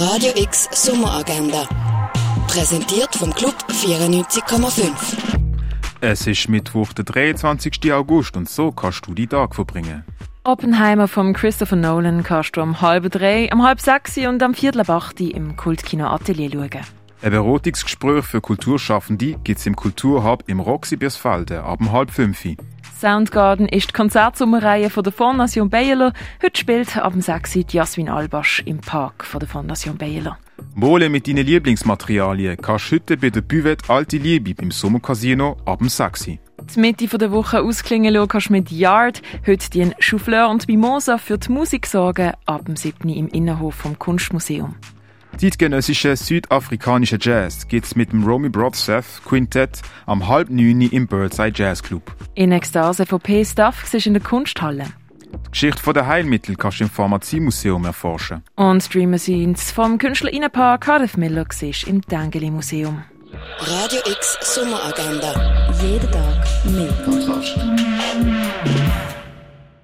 Radio X Sommeragenda. Präsentiert vom Club 94,5. Es ist Mittwoch, der 23. August und so kannst du die Tag verbringen. Oppenheimer von Christopher Nolan kannst du um halb drei, um halb sechs und am viertel ab acht im Kultkino Atelier schauen. Ein Beratungsgespräch für Kulturschaffende gibt es im Kulturhub im Roxy Birsfelden ab um halb fünf. Soundgarden ist die Konzertsummerreihe von der Fondation Baylor. Heute spielt ab dem 6. Jasmin Albasch im Park von der Fondation Baylor. Mole mit deinen Lieblingsmaterialien kannst du heute bei der Buvette Alte Liebe beim Sommercasino ab dem 6. Die Mitte der Woche ausklingen lassen kannst du mit Yard. Heute die Chauffleur und Mimosa für die Musik sorgen ab dem 7. im Innenhof vom Kunstmuseum. Zeitgenössische südafrikanische Jazz gibt's mit dem Romy Brodseth Quintett am halb neun im Birdseye Jazz Club. In Ekstase von P-Stuff ist in der Kunsthalle. Die Geschichte der Heilmittel kannst du im Pharmaziemuseum erforschen. Und Streamer Scenes vom Künstlerinnenpaar Cardiff Miller siehst im Tangeli Museum. Radio X Sommeragenda. Jeden Tag mehr. Kontrast.